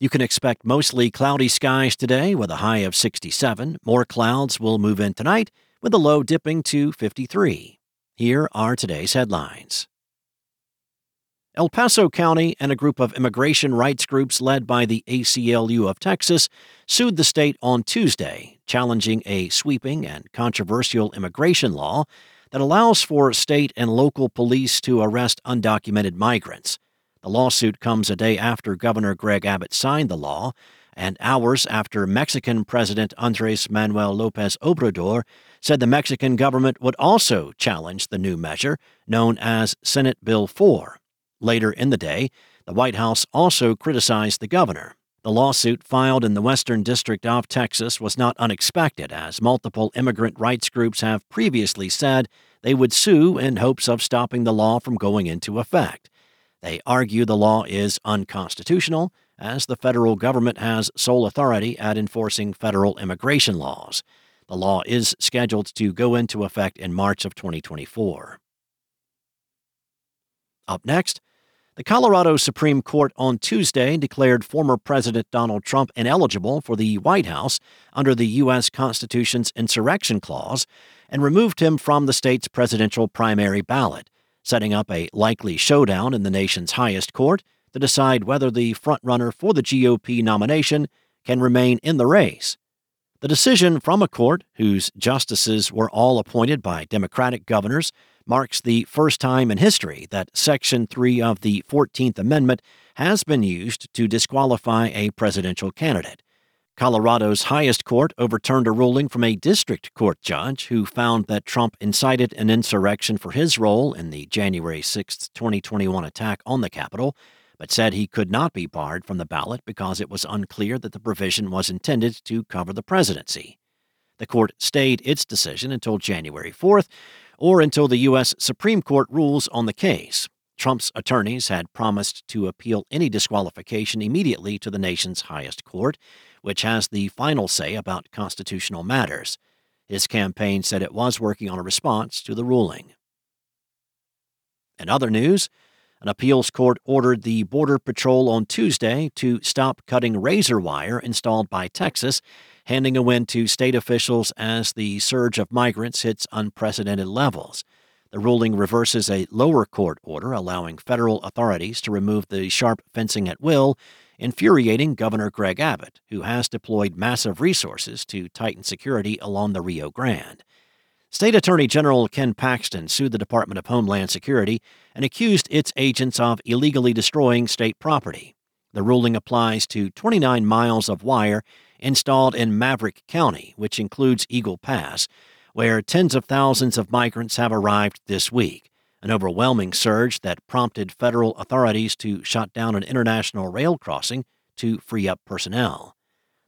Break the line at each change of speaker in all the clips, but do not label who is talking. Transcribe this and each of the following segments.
You can expect mostly cloudy skies today with a high of 67. More clouds will move in tonight with a low dipping to 53. Here are today's headlines. El Paso County and a group of immigration rights groups led by the ACLU of Texas sued the state on Tuesday, challenging a sweeping and controversial immigration law that allows for state and local police to arrest undocumented migrants. The lawsuit comes a day after Governor Greg Abbott signed the law and hours after Mexican President Andres Manuel Lopez Obrador said the Mexican government would also challenge the new measure, known as Senate Bill 4. Later in the day, the White House also criticized the governor. The lawsuit filed in the Western District of Texas was not unexpected, as multiple immigrant rights groups have previously said they would sue in hopes of stopping the law from going into effect. They argue the law is unconstitutional, as the federal government has sole authority at enforcing federal immigration laws. The law is scheduled to go into effect in March of 2024. Up next, the Colorado Supreme Court on Tuesday declared former President Donald Trump ineligible for the White House under the U.S. Constitution's Insurrection Clause and removed him from the state's presidential primary ballot setting up a likely showdown in the nation's highest court to decide whether the frontrunner for the GOP nomination can remain in the race. The decision from a court whose justices were all appointed by Democratic governors marks the first time in history that Section 3 of the 14th Amendment has been used to disqualify a presidential candidate. Colorado's highest court overturned a ruling from a district court judge who found that Trump incited an insurrection for his role in the January 6, 2021 attack on the Capitol, but said he could not be barred from the ballot because it was unclear that the provision was intended to cover the presidency. The court stayed its decision until January 4th, or until the U.S. Supreme Court rules on the case. Trump's attorneys had promised to appeal any disqualification immediately to the nation's highest court which has the final say about constitutional matters. His campaign said it was working on a response to the ruling. In other news, an appeals court ordered the Border Patrol on Tuesday to stop cutting razor wire installed by Texas, handing a win to state officials as the surge of migrants hits unprecedented levels. The ruling reverses a lower court order allowing federal authorities to remove the sharp fencing at will infuriating Governor Greg Abbott, who has deployed massive resources to tighten security along the Rio Grande. State Attorney General Ken Paxton sued the Department of Homeland Security and accused its agents of illegally destroying state property. The ruling applies to 29 miles of wire installed in Maverick County, which includes Eagle Pass, where tens of thousands of migrants have arrived this week an overwhelming surge that prompted federal authorities to shut down an international rail crossing to free up personnel.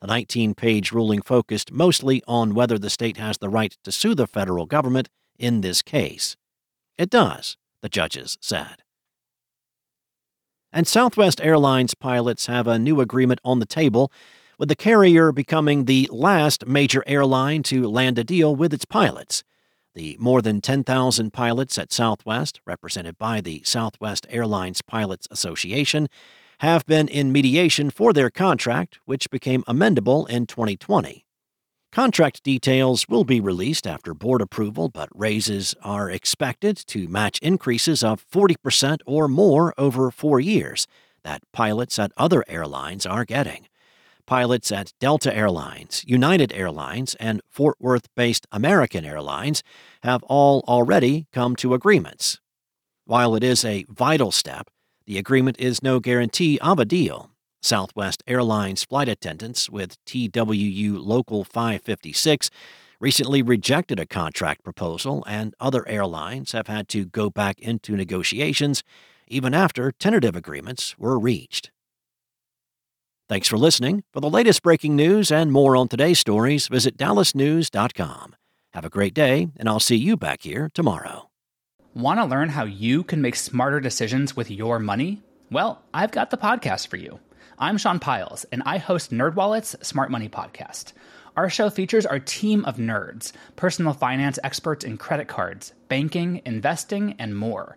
The 19 page ruling focused mostly on whether the state has the right to sue the federal government in this case. It does, the judges said. And Southwest Airlines pilots have a new agreement on the table, with the carrier becoming the last major airline to land a deal with its pilots. The more than 10,000 pilots at Southwest, represented by the Southwest Airlines Pilots Association, have been in mediation for their contract, which became amendable in 2020. Contract details will be released after board approval, but raises are expected to match increases of 40% or more over four years that pilots at other airlines are getting pilots at Delta Airlines, United Airlines, and Fort Worth based American Airlines have all already come to agreements. While it is a vital step, the agreement is no guarantee of a deal. Southwest Airlines flight attendants with TWU Local 556 recently rejected a contract proposal, and other airlines have had to go back into negotiations even after tentative agreements were reached. Thanks for listening. For the latest breaking news and more on today's stories, visit dallasnews.com. Have a great day, and I'll see you back here tomorrow.
Want to learn how you can make smarter decisions with your money? Well, I've got the podcast for you. I'm Sean Pyles, and I host NerdWallet's Smart Money Podcast. Our show features our team of nerds, personal finance experts in credit cards, banking, investing, and more.